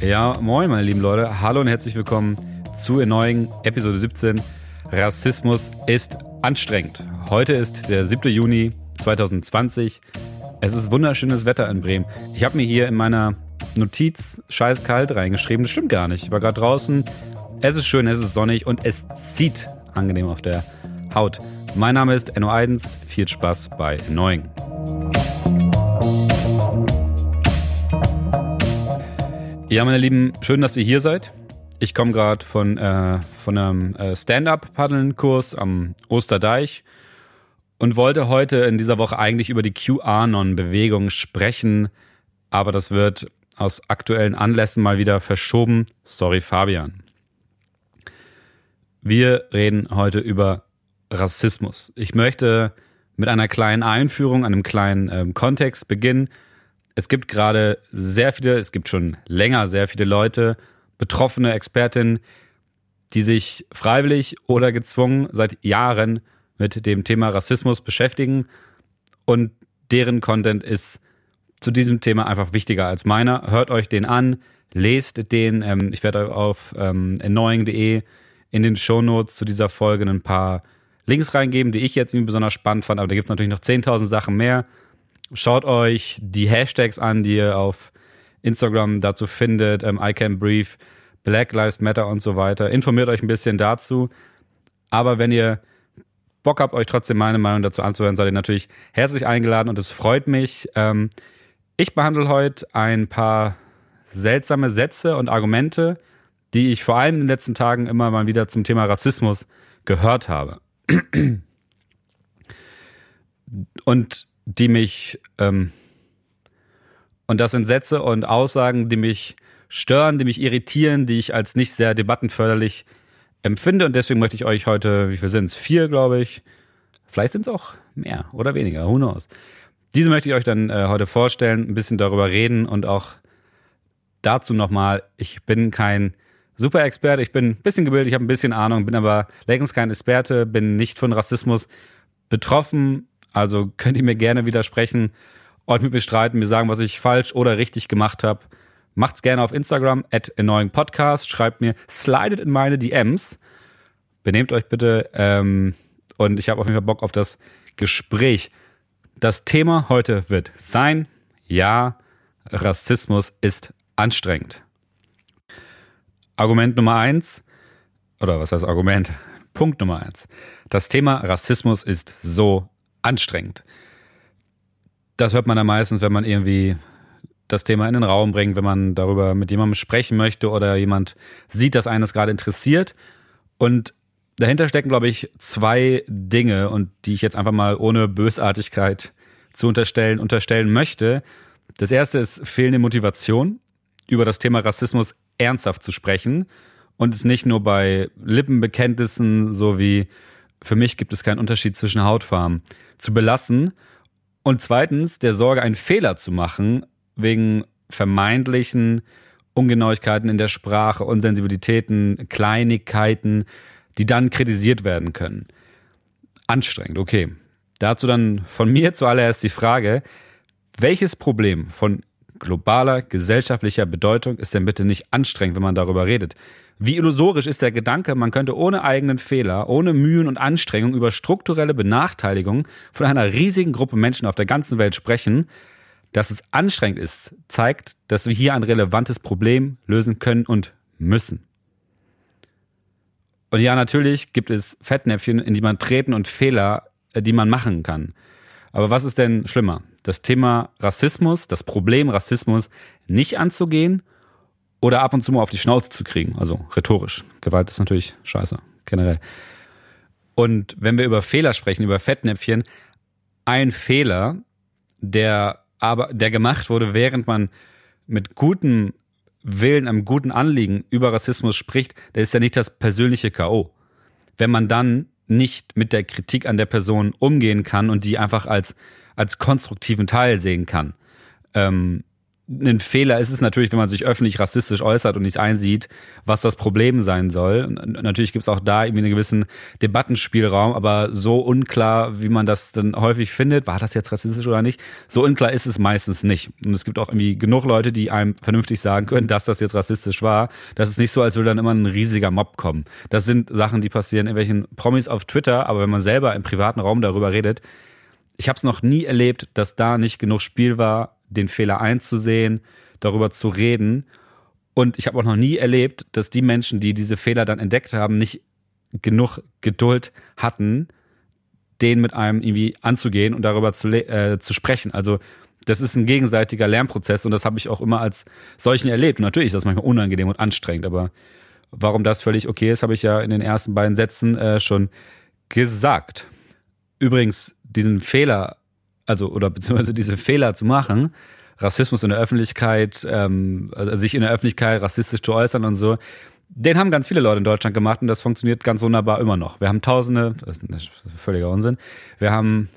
Ja, moin, meine lieben Leute. Hallo und herzlich willkommen zu neuen Episode 17. Rassismus ist anstrengend. Heute ist der 7. Juni 2020. Es ist wunderschönes Wetter in Bremen. Ich habe mir hier in meiner Notiz scheiß kalt reingeschrieben. Das stimmt gar nicht. Ich war gerade draußen. Es ist schön, es ist sonnig und es zieht angenehm auf der Haut. Mein Name ist Enno Eidens. Viel Spaß bei Neuen. Ja, meine Lieben, schön, dass ihr hier seid. Ich komme gerade von, äh, von einem äh, Stand-Up-Paddeln-Kurs am Osterdeich und wollte heute in dieser Woche eigentlich über die QAnon-Bewegung sprechen, aber das wird aus aktuellen Anlässen mal wieder verschoben. Sorry, Fabian. Wir reden heute über Rassismus. Ich möchte mit einer kleinen Einführung, einem kleinen ähm, Kontext beginnen, es gibt gerade sehr viele, es gibt schon länger sehr viele Leute, betroffene Expertinnen, die sich freiwillig oder gezwungen seit Jahren mit dem Thema Rassismus beschäftigen und deren Content ist zu diesem Thema einfach wichtiger als meiner. Hört euch den an, lest den. Ähm, ich werde auf ähm, annoying.de in den Shownotes zu dieser Folge ein paar Links reingeben, die ich jetzt besonders spannend fand, aber da gibt es natürlich noch 10.000 Sachen mehr. Schaut euch die Hashtags an, die ihr auf Instagram dazu findet, ähm, I Can Breathe, Black Lives Matter und so weiter. Informiert euch ein bisschen dazu. Aber wenn ihr Bock habt, euch trotzdem meine Meinung dazu anzuhören, seid ihr natürlich herzlich eingeladen und es freut mich. Ähm, ich behandle heute ein paar seltsame Sätze und Argumente, die ich vor allem in den letzten Tagen immer mal wieder zum Thema Rassismus gehört habe. Und die mich, ähm, und das sind Sätze und Aussagen, die mich stören, die mich irritieren, die ich als nicht sehr debattenförderlich empfinde. Und deswegen möchte ich euch heute, wie viel sind es? Vier, glaube ich. Vielleicht sind es auch mehr oder weniger, who knows. Diese möchte ich euch dann äh, heute vorstellen, ein bisschen darüber reden und auch dazu nochmal, ich bin kein Super-Experte, ich bin ein bisschen gebildet, ich habe ein bisschen Ahnung, bin aber längst kein Experte, bin nicht von Rassismus betroffen, also könnt ihr mir gerne widersprechen, euch mit mir streiten, mir sagen, was ich falsch oder richtig gemacht habe. Macht's gerne auf Instagram, at Podcast, schreibt mir, slidet in meine DMs. Benehmt euch bitte ähm, und ich habe auf jeden Fall Bock auf das Gespräch. Das Thema heute wird sein, ja, Rassismus ist anstrengend. Argument Nummer eins, oder was heißt Argument? Punkt Nummer eins. Das Thema Rassismus ist so anstrengend. Das hört man dann meistens, wenn man irgendwie das Thema in den Raum bringt, wenn man darüber mit jemandem sprechen möchte oder jemand sieht, dass eines gerade interessiert. Und dahinter stecken, glaube ich, zwei Dinge und die ich jetzt einfach mal ohne Bösartigkeit zu unterstellen, unterstellen möchte. Das erste ist fehlende Motivation, über das Thema Rassismus ernsthaft zu sprechen und es nicht nur bei Lippenbekenntnissen so wie für mich gibt es keinen Unterschied zwischen Hautfarben, zu belassen. Und zweitens, der Sorge, einen Fehler zu machen, wegen vermeintlichen Ungenauigkeiten in der Sprache, Unsensibilitäten, Kleinigkeiten, die dann kritisiert werden können. Anstrengend, okay. Dazu dann von mir zuallererst die Frage, welches Problem von globaler gesellschaftlicher Bedeutung ist denn bitte nicht anstrengend, wenn man darüber redet? Wie illusorisch ist der Gedanke, man könnte ohne eigenen Fehler, ohne Mühen und Anstrengung über strukturelle Benachteiligung von einer riesigen Gruppe Menschen auf der ganzen Welt sprechen. Dass es anstrengend ist, zeigt, dass wir hier ein relevantes Problem lösen können und müssen. Und ja, natürlich gibt es Fettnäpfchen, in die man treten und Fehler, äh, die man machen kann. Aber was ist denn schlimmer? Das Thema Rassismus, das Problem Rassismus nicht anzugehen oder ab und zu mal auf die Schnauze zu kriegen. Also rhetorisch. Gewalt ist natürlich scheiße, generell. Und wenn wir über Fehler sprechen, über Fettnäpfchen, ein Fehler, der aber, der gemacht wurde, während man mit gutem Willen, einem guten Anliegen über Rassismus spricht, der ist ja nicht das persönliche K.O. Wenn man dann nicht mit der Kritik an der Person umgehen kann und die einfach als, als konstruktiven Teil sehen kann. Ähm, ein Fehler ist es natürlich, wenn man sich öffentlich rassistisch äußert und nicht einsieht, was das Problem sein soll. Natürlich gibt es auch da irgendwie einen gewissen Debattenspielraum, aber so unklar, wie man das dann häufig findet, war das jetzt rassistisch oder nicht, so unklar ist es meistens nicht. Und es gibt auch irgendwie genug Leute, die einem vernünftig sagen können, dass das jetzt rassistisch war. Das ist nicht so, als würde dann immer ein riesiger Mob kommen. Das sind Sachen, die passieren in welchen Promis auf Twitter, aber wenn man selber im privaten Raum darüber redet, ich habe es noch nie erlebt, dass da nicht genug Spiel war, den Fehler einzusehen, darüber zu reden. Und ich habe auch noch nie erlebt, dass die Menschen, die diese Fehler dann entdeckt haben, nicht genug Geduld hatten, den mit einem irgendwie anzugehen und darüber zu, äh, zu sprechen. Also das ist ein gegenseitiger Lernprozess und das habe ich auch immer als solchen erlebt. Und natürlich ist das manchmal unangenehm und anstrengend, aber warum das völlig okay ist, habe ich ja in den ersten beiden Sätzen äh, schon gesagt. Übrigens, diesen Fehler also oder beziehungsweise diese Fehler zu machen, Rassismus in der Öffentlichkeit, ähm, also sich in der Öffentlichkeit rassistisch zu äußern und so, den haben ganz viele Leute in Deutschland gemacht und das funktioniert ganz wunderbar immer noch. Wir haben Tausende, das ist völliger Unsinn, wir haben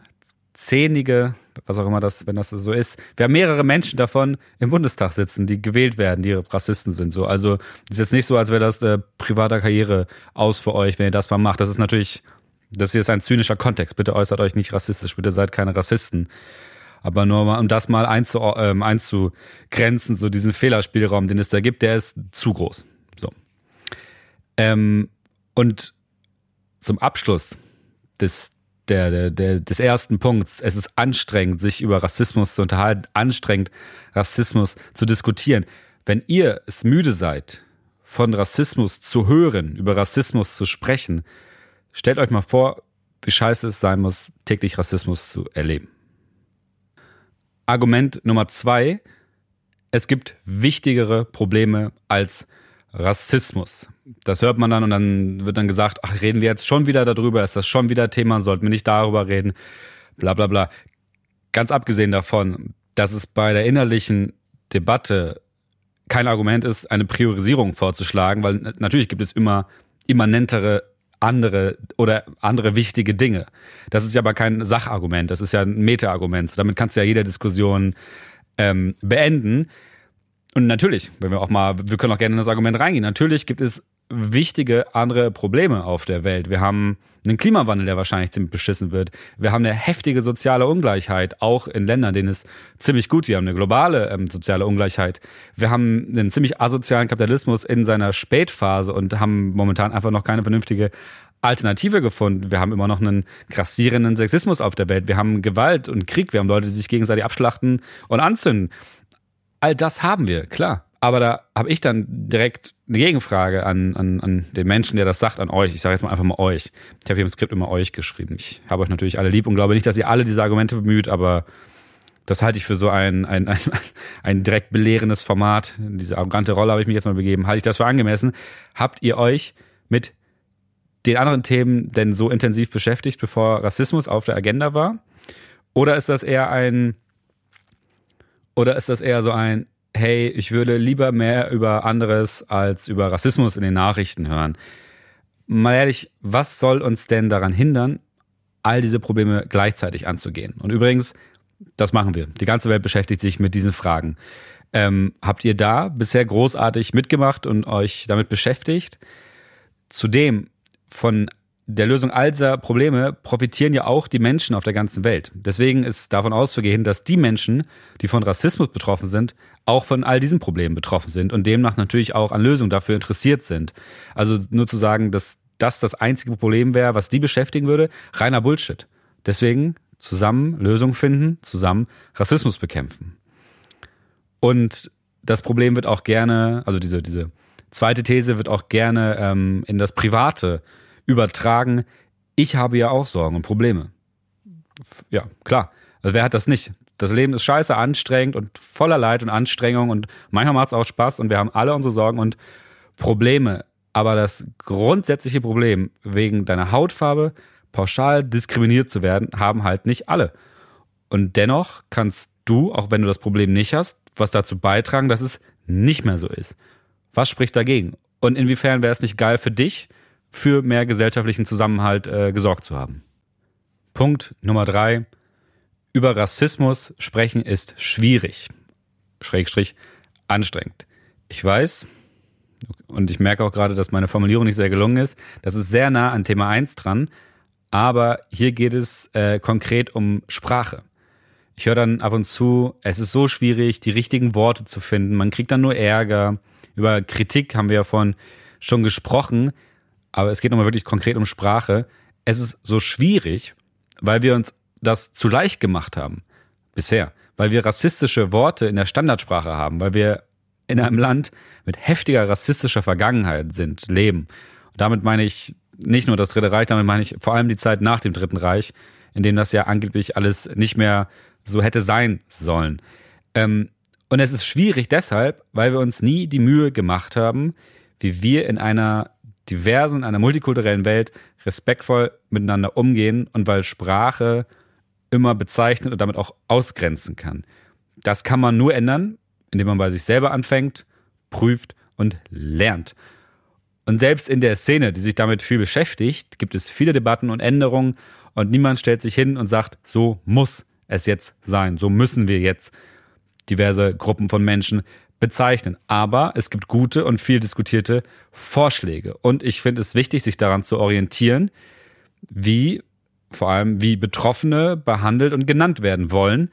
zehnige, was auch immer das, wenn das so ist, wir haben mehrere Menschen davon im Bundestag sitzen, die gewählt werden, die Rassisten sind. So, also ist jetzt nicht so, als wäre das äh, privater Karriere aus für euch, wenn ihr das mal macht. Das ist natürlich das hier ist ein zynischer Kontext. Bitte äußert euch nicht rassistisch. Bitte seid keine Rassisten. Aber nur mal, um das mal einzu, ähm, einzugrenzen, so diesen Fehlerspielraum, den es da gibt, der ist zu groß. So. Ähm, und zum Abschluss des, der, der, der, des ersten Punkts, es ist anstrengend, sich über Rassismus zu unterhalten, anstrengend, Rassismus zu diskutieren. Wenn ihr es müde seid, von Rassismus zu hören, über Rassismus zu sprechen, Stellt euch mal vor, wie scheiße es sein muss, täglich Rassismus zu erleben. Argument Nummer zwei. Es gibt wichtigere Probleme als Rassismus. Das hört man dann und dann wird dann gesagt, ach, reden wir jetzt schon wieder darüber, ist das schon wieder Thema, sollten wir nicht darüber reden, bla bla bla. Ganz abgesehen davon, dass es bei der innerlichen Debatte kein Argument ist, eine Priorisierung vorzuschlagen, weil natürlich gibt es immer immanentere andere oder andere wichtige Dinge. Das ist ja aber kein Sachargument, das ist ja ein Meta-Argument. Damit kannst du ja jede Diskussion ähm, beenden. Und natürlich, wenn wir auch mal, wir können auch gerne in das Argument reingehen. Natürlich gibt es wichtige andere Probleme auf der Welt. Wir haben einen Klimawandel, der wahrscheinlich ziemlich beschissen wird. Wir haben eine heftige soziale Ungleichheit, auch in Ländern, denen es ziemlich gut. Wir haben eine globale ähm, soziale Ungleichheit. Wir haben einen ziemlich asozialen Kapitalismus in seiner Spätphase und haben momentan einfach noch keine vernünftige Alternative gefunden. Wir haben immer noch einen grassierenden Sexismus auf der Welt. Wir haben Gewalt und Krieg. Wir haben Leute, die sich gegenseitig abschlachten und anzünden. All das haben wir, klar. Aber da habe ich dann direkt eine Gegenfrage an, an, an den Menschen, der das sagt, an euch. Ich sage jetzt mal einfach mal euch. Ich habe hier im Skript immer euch geschrieben. Ich habe euch natürlich alle lieb und glaube nicht, dass ihr alle diese Argumente bemüht, aber das halte ich für so ein, ein, ein, ein direkt belehrendes Format. Diese arrogante Rolle habe ich mich jetzt mal begeben. Halte ich das für angemessen? Habt ihr euch mit den anderen Themen denn so intensiv beschäftigt, bevor Rassismus auf der Agenda war? Oder ist das eher ein, oder ist das eher so ein, hey, ich würde lieber mehr über anderes als über Rassismus in den Nachrichten hören. Mal ehrlich, was soll uns denn daran hindern, all diese Probleme gleichzeitig anzugehen? Und übrigens, das machen wir. Die ganze Welt beschäftigt sich mit diesen Fragen. Ähm, habt ihr da bisher großartig mitgemacht und euch damit beschäftigt? Zudem von der Lösung all dieser Probleme profitieren ja auch die Menschen auf der ganzen Welt. Deswegen ist davon auszugehen, dass die Menschen, die von Rassismus betroffen sind, auch von all diesen Problemen betroffen sind und demnach natürlich auch an Lösungen dafür interessiert sind. Also nur zu sagen, dass das das einzige Problem wäre, was die beschäftigen würde, reiner Bullshit. Deswegen zusammen Lösungen finden, zusammen Rassismus bekämpfen. Und das Problem wird auch gerne, also diese, diese zweite These wird auch gerne ähm, in das Private übertragen. Ich habe ja auch Sorgen und Probleme. Ja, klar. Also wer hat das nicht? Das Leben ist scheiße, anstrengend und voller Leid und Anstrengung und manchmal macht es auch Spaß und wir haben alle unsere Sorgen und Probleme. Aber das grundsätzliche Problem, wegen deiner Hautfarbe pauschal diskriminiert zu werden, haben halt nicht alle. Und dennoch kannst du, auch wenn du das Problem nicht hast, was dazu beitragen, dass es nicht mehr so ist. Was spricht dagegen? Und inwiefern wäre es nicht geil für dich, für mehr gesellschaftlichen Zusammenhalt äh, gesorgt zu haben? Punkt Nummer drei über Rassismus sprechen ist schwierig. Schrägstrich anstrengend. Ich weiß, und ich merke auch gerade, dass meine Formulierung nicht sehr gelungen ist, das ist sehr nah an Thema 1 dran, aber hier geht es äh, konkret um Sprache. Ich höre dann ab und zu, es ist so schwierig, die richtigen Worte zu finden. Man kriegt dann nur Ärger. Über Kritik haben wir ja vorhin schon gesprochen, aber es geht nochmal wirklich konkret um Sprache. Es ist so schwierig, weil wir uns das zu leicht gemacht haben bisher, weil wir rassistische Worte in der Standardsprache haben, weil wir in einem Land mit heftiger rassistischer Vergangenheit sind, leben. Und damit meine ich nicht nur das Dritte Reich, damit meine ich vor allem die Zeit nach dem Dritten Reich, in dem das ja angeblich alles nicht mehr so hätte sein sollen. Ähm, und es ist schwierig deshalb, weil wir uns nie die Mühe gemacht haben, wie wir in einer diversen, einer multikulturellen Welt respektvoll miteinander umgehen und weil Sprache immer bezeichnet und damit auch ausgrenzen kann. Das kann man nur ändern, indem man bei sich selber anfängt, prüft und lernt. Und selbst in der Szene, die sich damit viel beschäftigt, gibt es viele Debatten und Änderungen und niemand stellt sich hin und sagt, so muss es jetzt sein, so müssen wir jetzt diverse Gruppen von Menschen bezeichnen. Aber es gibt gute und viel diskutierte Vorschläge. Und ich finde es wichtig, sich daran zu orientieren, wie vor allem wie Betroffene behandelt und genannt werden wollen.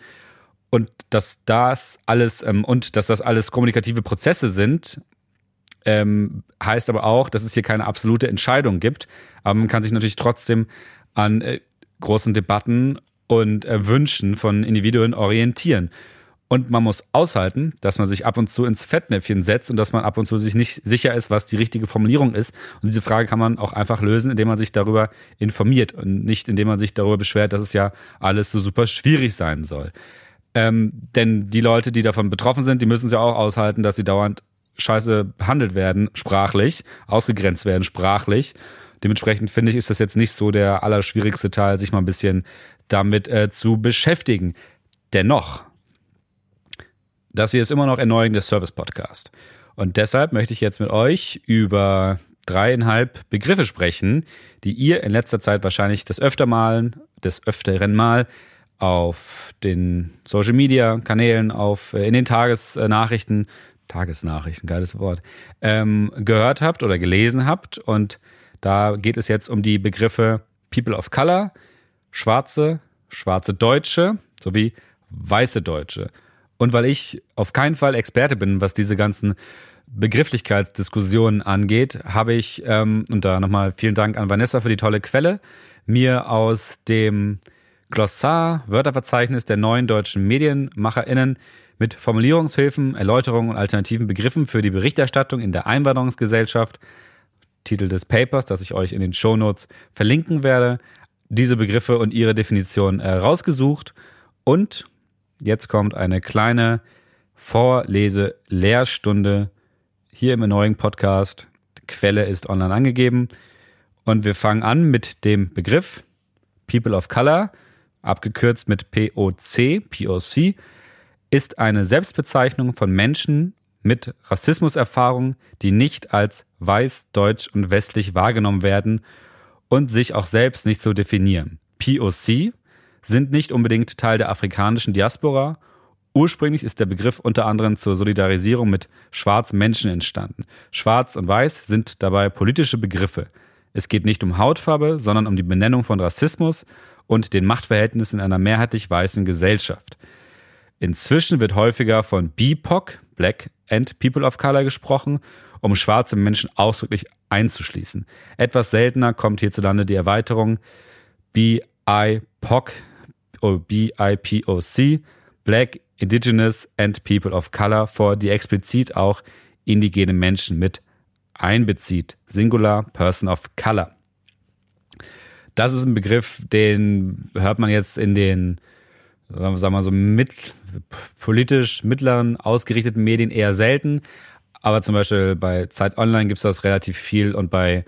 Und dass das alles ähm, und dass das alles kommunikative Prozesse sind, ähm, heißt aber auch, dass es hier keine absolute Entscheidung gibt. Aber man kann sich natürlich trotzdem an äh, großen Debatten und äh, Wünschen von Individuen orientieren. Und man muss aushalten, dass man sich ab und zu ins Fettnäpfchen setzt und dass man ab und zu sich nicht sicher ist, was die richtige Formulierung ist. Und diese Frage kann man auch einfach lösen, indem man sich darüber informiert und nicht indem man sich darüber beschwert, dass es ja alles so super schwierig sein soll. Ähm, denn die Leute, die davon betroffen sind, die müssen es ja auch aushalten, dass sie dauernd scheiße behandelt werden, sprachlich, ausgegrenzt werden, sprachlich. Dementsprechend finde ich, ist das jetzt nicht so der allerschwierigste Teil, sich mal ein bisschen damit äh, zu beschäftigen. Dennoch, das hier ist immer noch Erneuung des Service Podcast. Und deshalb möchte ich jetzt mit euch über dreieinhalb Begriffe sprechen, die ihr in letzter Zeit wahrscheinlich das öfter mal, des öfteren Mal auf den Social Media Kanälen, auf, äh, in den Tagesnachrichten, Tagesnachrichten, geiles Wort, ähm, gehört habt oder gelesen habt. Und da geht es jetzt um die Begriffe People of Color, Schwarze, schwarze Deutsche sowie weiße Deutsche. Und weil ich auf keinen Fall Experte bin, was diese ganzen Begrifflichkeitsdiskussionen angeht, habe ich, ähm, und da nochmal vielen Dank an Vanessa für die tolle Quelle, mir aus dem Glossar, Wörterverzeichnis der neuen deutschen MedienmacherInnen mit Formulierungshilfen, Erläuterungen und alternativen Begriffen für die Berichterstattung in der Einwanderungsgesellschaft, Titel des Papers, das ich euch in den Shownotes verlinken werde, diese Begriffe und ihre Definition äh, rausgesucht. Und jetzt kommt eine kleine Vorlese-Lehrstunde hier im neuen Podcast. Die Quelle ist online angegeben. Und wir fangen an mit dem Begriff People of Color, abgekürzt mit POC, POC, ist eine Selbstbezeichnung von Menschen mit Rassismuserfahrung, die nicht als weiß, deutsch und westlich wahrgenommen werden und sich auch selbst nicht so definieren. POC sind nicht unbedingt Teil der afrikanischen Diaspora. Ursprünglich ist der Begriff unter anderem zur Solidarisierung mit schwarzen Menschen entstanden. Schwarz und Weiß sind dabei politische Begriffe. Es geht nicht um Hautfarbe, sondern um die Benennung von Rassismus und den Machtverhältnissen in einer mehrheitlich weißen Gesellschaft. Inzwischen wird häufiger von BIPOC, Black and People of Color, gesprochen um schwarze Menschen ausdrücklich einzuschließen. Etwas seltener kommt hierzulande die Erweiterung BIPOC, oder BIPOC, Black, Indigenous and People of Color vor, die explizit auch indigene Menschen mit einbezieht. Singular Person of Color. Das ist ein Begriff, den hört man jetzt in den, sagen wir mal so, mit, politisch mittleren ausgerichteten Medien eher selten. Aber zum Beispiel bei Zeit Online gibt es das relativ viel und bei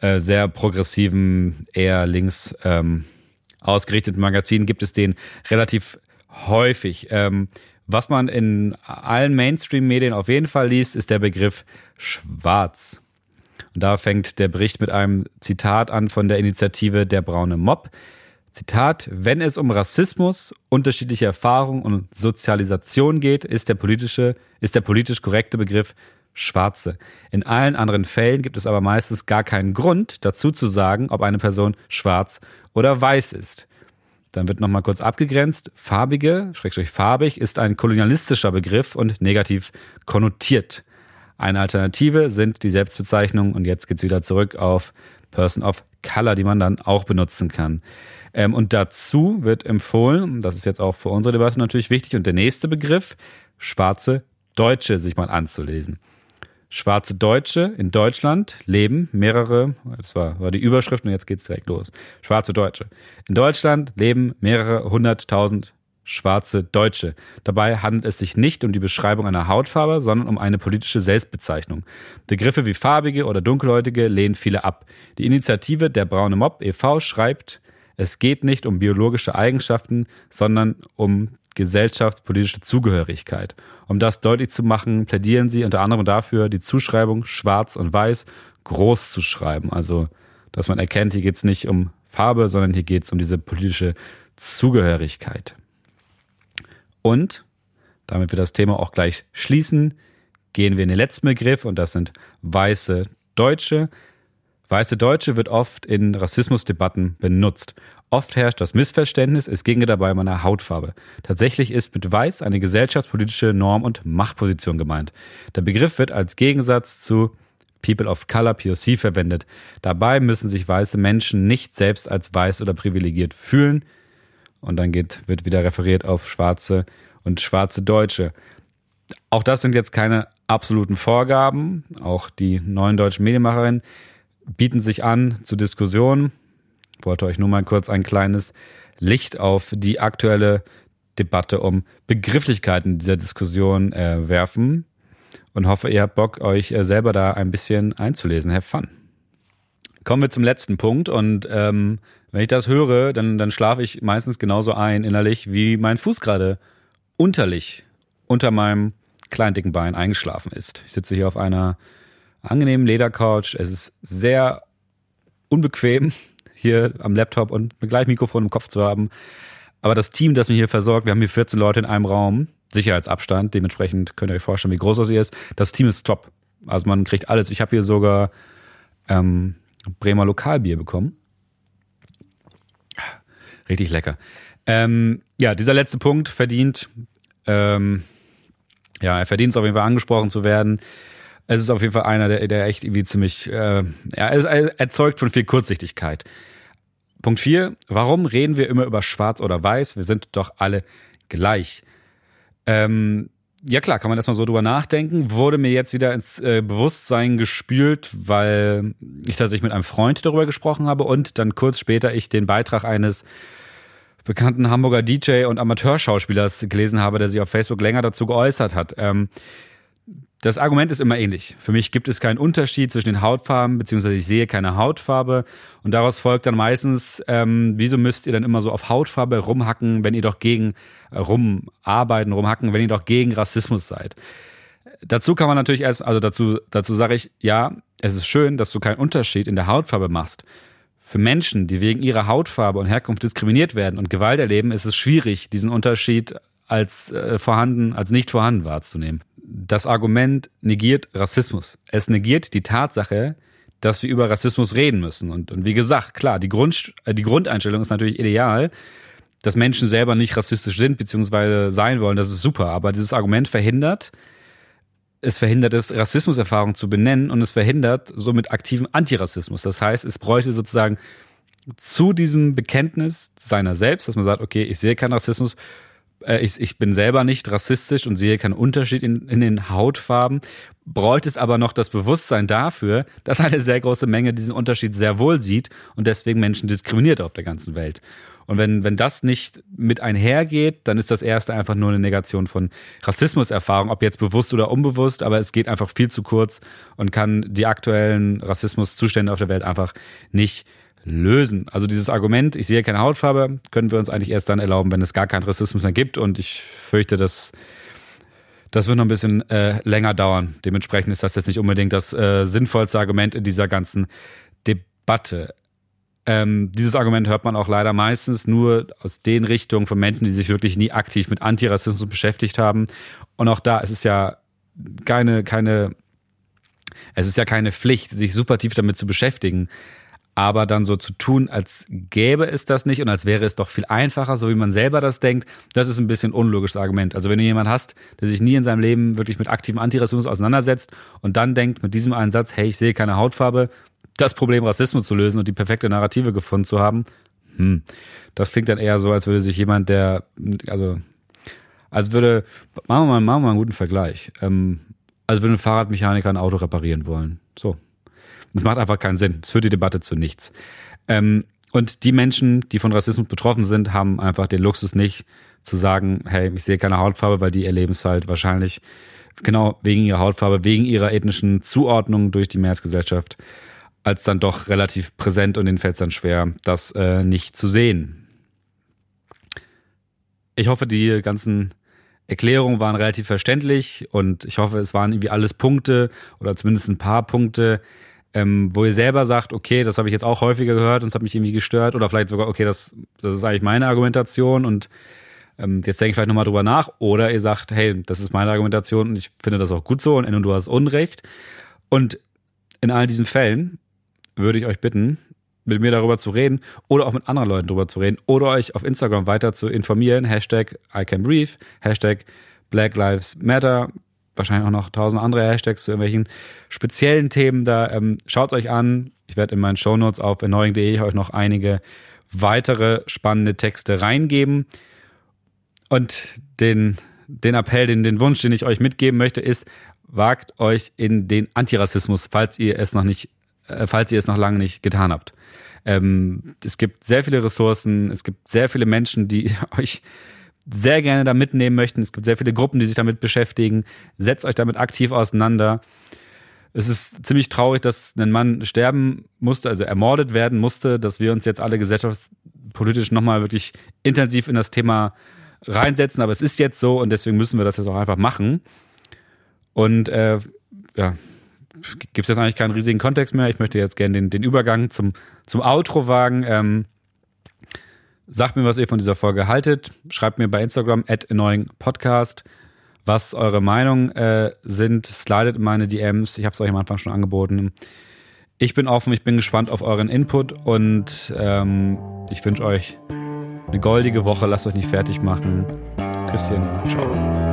äh, sehr progressiven, eher links ähm, ausgerichteten Magazinen gibt es den relativ häufig. Ähm, was man in allen Mainstream-Medien auf jeden Fall liest, ist der Begriff schwarz. Und da fängt der Bericht mit einem Zitat an von der Initiative Der braune Mob. Zitat, wenn es um Rassismus, unterschiedliche Erfahrungen und Sozialisation geht, ist der politische, ist der politisch korrekte Begriff Schwarze. In allen anderen Fällen gibt es aber meistens gar keinen Grund, dazu zu sagen, ob eine Person schwarz oder weiß ist. Dann wird nochmal kurz abgegrenzt. Farbige, schrägstrich farbig, ist ein kolonialistischer Begriff und negativ konnotiert. Eine Alternative sind die Selbstbezeichnungen und jetzt geht's wieder zurück auf Person of Color, die man dann auch benutzen kann. Ähm, und dazu wird empfohlen, das ist jetzt auch für unsere Debatte natürlich wichtig, und der nächste Begriff, schwarze Deutsche sich mal anzulesen. Schwarze Deutsche in Deutschland leben mehrere, das war, war die Überschrift und jetzt geht's direkt los. Schwarze Deutsche. In Deutschland leben mehrere hunderttausend schwarze Deutsche. Dabei handelt es sich nicht um die Beschreibung einer Hautfarbe, sondern um eine politische Selbstbezeichnung. Begriffe wie farbige oder dunkelhäutige lehnen viele ab. Die Initiative Der Braune Mob e.V. schreibt, es geht nicht um biologische Eigenschaften, sondern um gesellschaftspolitische Zugehörigkeit. Um das deutlich zu machen, plädieren sie unter anderem dafür, die Zuschreibung schwarz und weiß groß zu schreiben. Also, dass man erkennt, hier geht es nicht um Farbe, sondern hier geht es um diese politische Zugehörigkeit. Und, damit wir das Thema auch gleich schließen, gehen wir in den letzten Begriff und das sind weiße Deutsche. Weiße Deutsche wird oft in Rassismusdebatten benutzt. Oft herrscht das Missverständnis, es ginge dabei um eine Hautfarbe. Tatsächlich ist mit Weiß eine gesellschaftspolitische Norm und Machtposition gemeint. Der Begriff wird als Gegensatz zu People of Color, POC, verwendet. Dabei müssen sich weiße Menschen nicht selbst als weiß oder privilegiert fühlen. Und dann geht, wird wieder referiert auf schwarze und schwarze Deutsche. Auch das sind jetzt keine absoluten Vorgaben. Auch die neuen deutschen Medienmacherinnen bieten sich an zur Diskussion. Ich wollte euch nur mal kurz ein kleines Licht auf die aktuelle Debatte um Begrifflichkeiten dieser Diskussion äh, werfen und hoffe, ihr habt Bock, euch äh, selber da ein bisschen einzulesen. Have fun. Kommen wir zum letzten Punkt und ähm, wenn ich das höre, dann, dann schlafe ich meistens genauso ein innerlich, wie mein Fuß gerade unterlich unter meinem kleinen dicken Bein eingeschlafen ist. Ich sitze hier auf einer angenehmen Ledercouch. Es ist sehr unbequem, hier am Laptop und ein gleich Mikrofon im Kopf zu haben. Aber das Team, das mich hier versorgt, wir haben hier 14 Leute in einem Raum, Sicherheitsabstand, dementsprechend könnt ihr euch vorstellen, wie groß das hier ist. Das Team ist top. Also man kriegt alles. Ich habe hier sogar ähm, Bremer Lokalbier bekommen. Richtig lecker. Ähm, ja, dieser letzte Punkt verdient, ähm, ja, er verdient es auf jeden Fall angesprochen zu werden es ist auf jeden Fall einer, der, der echt irgendwie ziemlich, äh, ja, er erzeugt von viel Kurzsichtigkeit. Punkt 4. Warum reden wir immer über schwarz oder weiß? Wir sind doch alle gleich. Ähm, ja klar, kann man erstmal so drüber nachdenken. Wurde mir jetzt wieder ins äh, Bewusstsein gespült, weil ich tatsächlich mit einem Freund darüber gesprochen habe und dann kurz später ich den Beitrag eines bekannten Hamburger DJ und Amateurschauspielers gelesen habe, der sich auf Facebook länger dazu geäußert hat. Ähm, das Argument ist immer ähnlich. Für mich gibt es keinen Unterschied zwischen den Hautfarben, beziehungsweise ich sehe keine Hautfarbe. Und daraus folgt dann meistens, ähm, wieso müsst ihr dann immer so auf Hautfarbe rumhacken, wenn ihr doch gegen äh, rumarbeiten, rumhacken, wenn ihr doch gegen Rassismus seid. Dazu kann man natürlich erst, also dazu, dazu sage ich, ja, es ist schön, dass du keinen Unterschied in der Hautfarbe machst. Für Menschen, die wegen ihrer Hautfarbe und Herkunft diskriminiert werden und Gewalt erleben, ist es schwierig, diesen Unterschied als äh, vorhanden, als nicht vorhanden wahrzunehmen das Argument negiert Rassismus. Es negiert die Tatsache, dass wir über Rassismus reden müssen. Und, und wie gesagt, klar, die, Grund, äh, die Grundeinstellung ist natürlich ideal, dass Menschen selber nicht rassistisch sind bzw. sein wollen. Das ist super. Aber dieses Argument verhindert, es verhindert es, Rassismuserfahrung zu benennen und es verhindert somit aktiven Antirassismus. Das heißt, es bräuchte sozusagen zu diesem Bekenntnis seiner selbst, dass man sagt, okay, ich sehe keinen Rassismus, äh, ich, ich bin selber nicht rassistisch und sehe keinen Unterschied in, in den Hautfarben, bräuchte es aber noch das Bewusstsein dafür, dass eine sehr große Menge diesen Unterschied sehr wohl sieht und deswegen Menschen diskriminiert auf der ganzen Welt. Und wenn, wenn das nicht mit einhergeht, dann ist das erste einfach nur eine Negation von Rassismuserfahrung, ob jetzt bewusst oder unbewusst, aber es geht einfach viel zu kurz und kann die aktuellen Rassismuszustände auf der Welt einfach nicht lösen. Also dieses Argument, ich sehe keine Hautfarbe, können wir uns eigentlich erst dann erlauben, wenn es gar keinen Rassismus mehr gibt. Und ich fürchte, dass das wird noch ein bisschen äh, länger dauern. Dementsprechend ist das jetzt nicht unbedingt das äh, sinnvollste Argument in dieser ganzen Debatte. Ähm, dieses Argument hört man auch leider meistens nur aus den Richtungen von Menschen, die sich wirklich nie aktiv mit Antirassismus beschäftigt haben. Und auch da ist es ja keine, keine, es ist ja keine Pflicht, sich super tief damit zu beschäftigen. Aber dann so zu tun, als gäbe es das nicht und als wäre es doch viel einfacher, so wie man selber das denkt, das ist ein bisschen unlogisches Argument. Also wenn du jemanden hast, der sich nie in seinem Leben wirklich mit aktivem Antirassismus auseinandersetzt und dann denkt mit diesem einen Satz, hey, ich sehe keine Hautfarbe, das Problem Rassismus zu lösen und die perfekte Narrative gefunden zu haben, hm, das klingt dann eher so, als würde sich jemand, der, also, als würde, machen wir mal, machen wir mal einen guten Vergleich, ähm, als würde ein Fahrradmechaniker ein Auto reparieren wollen. So. Das macht einfach keinen Sinn. Es führt die Debatte zu nichts. Ähm, und die Menschen, die von Rassismus betroffen sind, haben einfach den Luxus nicht zu sagen, hey, ich sehe keine Hautfarbe, weil die erleben es halt wahrscheinlich genau wegen ihrer Hautfarbe, wegen ihrer ethnischen Zuordnung durch die Mehrheitsgesellschaft als dann doch relativ präsent und den fällt es dann schwer, das äh, nicht zu sehen. Ich hoffe, die ganzen Erklärungen waren relativ verständlich und ich hoffe, es waren irgendwie alles Punkte oder zumindest ein paar Punkte, ähm, wo ihr selber sagt, okay, das habe ich jetzt auch häufiger gehört und es hat mich irgendwie gestört oder vielleicht sogar, okay, das, das ist eigentlich meine Argumentation und ähm, jetzt denke ich vielleicht nochmal drüber nach oder ihr sagt, hey, das ist meine Argumentation und ich finde das auch gut so und du hast Unrecht. Und in all diesen Fällen würde ich euch bitten, mit mir darüber zu reden oder auch mit anderen Leuten darüber zu reden oder euch auf Instagram weiter zu informieren. Hashtag I can breathe, Hashtag Black Lives Matter, wahrscheinlich auch noch tausend andere Hashtags zu irgendwelchen speziellen Themen da. Ähm, Schaut euch an. Ich werde in meinen Shownotes auf erneuing.de euch noch einige weitere spannende Texte reingeben. Und den, den Appell, den, den Wunsch, den ich euch mitgeben möchte, ist, wagt euch in den Antirassismus, falls ihr es noch nicht äh, falls ihr es noch lange nicht getan habt. Ähm, es gibt sehr viele Ressourcen, es gibt sehr viele Menschen, die euch sehr gerne da mitnehmen möchten. Es gibt sehr viele Gruppen, die sich damit beschäftigen. Setzt euch damit aktiv auseinander. Es ist ziemlich traurig, dass ein Mann sterben musste, also ermordet werden musste, dass wir uns jetzt alle gesellschaftspolitisch nochmal wirklich intensiv in das Thema reinsetzen. Aber es ist jetzt so und deswegen müssen wir das jetzt auch einfach machen. Und äh, ja, gibt es jetzt eigentlich keinen riesigen Kontext mehr. Ich möchte jetzt gerne den, den Übergang zum, zum Outro wagen. Ähm, sagt mir, was ihr von dieser Folge haltet. Schreibt mir bei Instagram at Podcast, was eure Meinungen äh, sind. Slidet in meine DMs. Ich habe es euch am Anfang schon angeboten. Ich bin offen, ich bin gespannt auf euren Input und ähm, ich wünsche euch eine goldige Woche. Lasst euch nicht fertig machen. Küsschen. Ciao.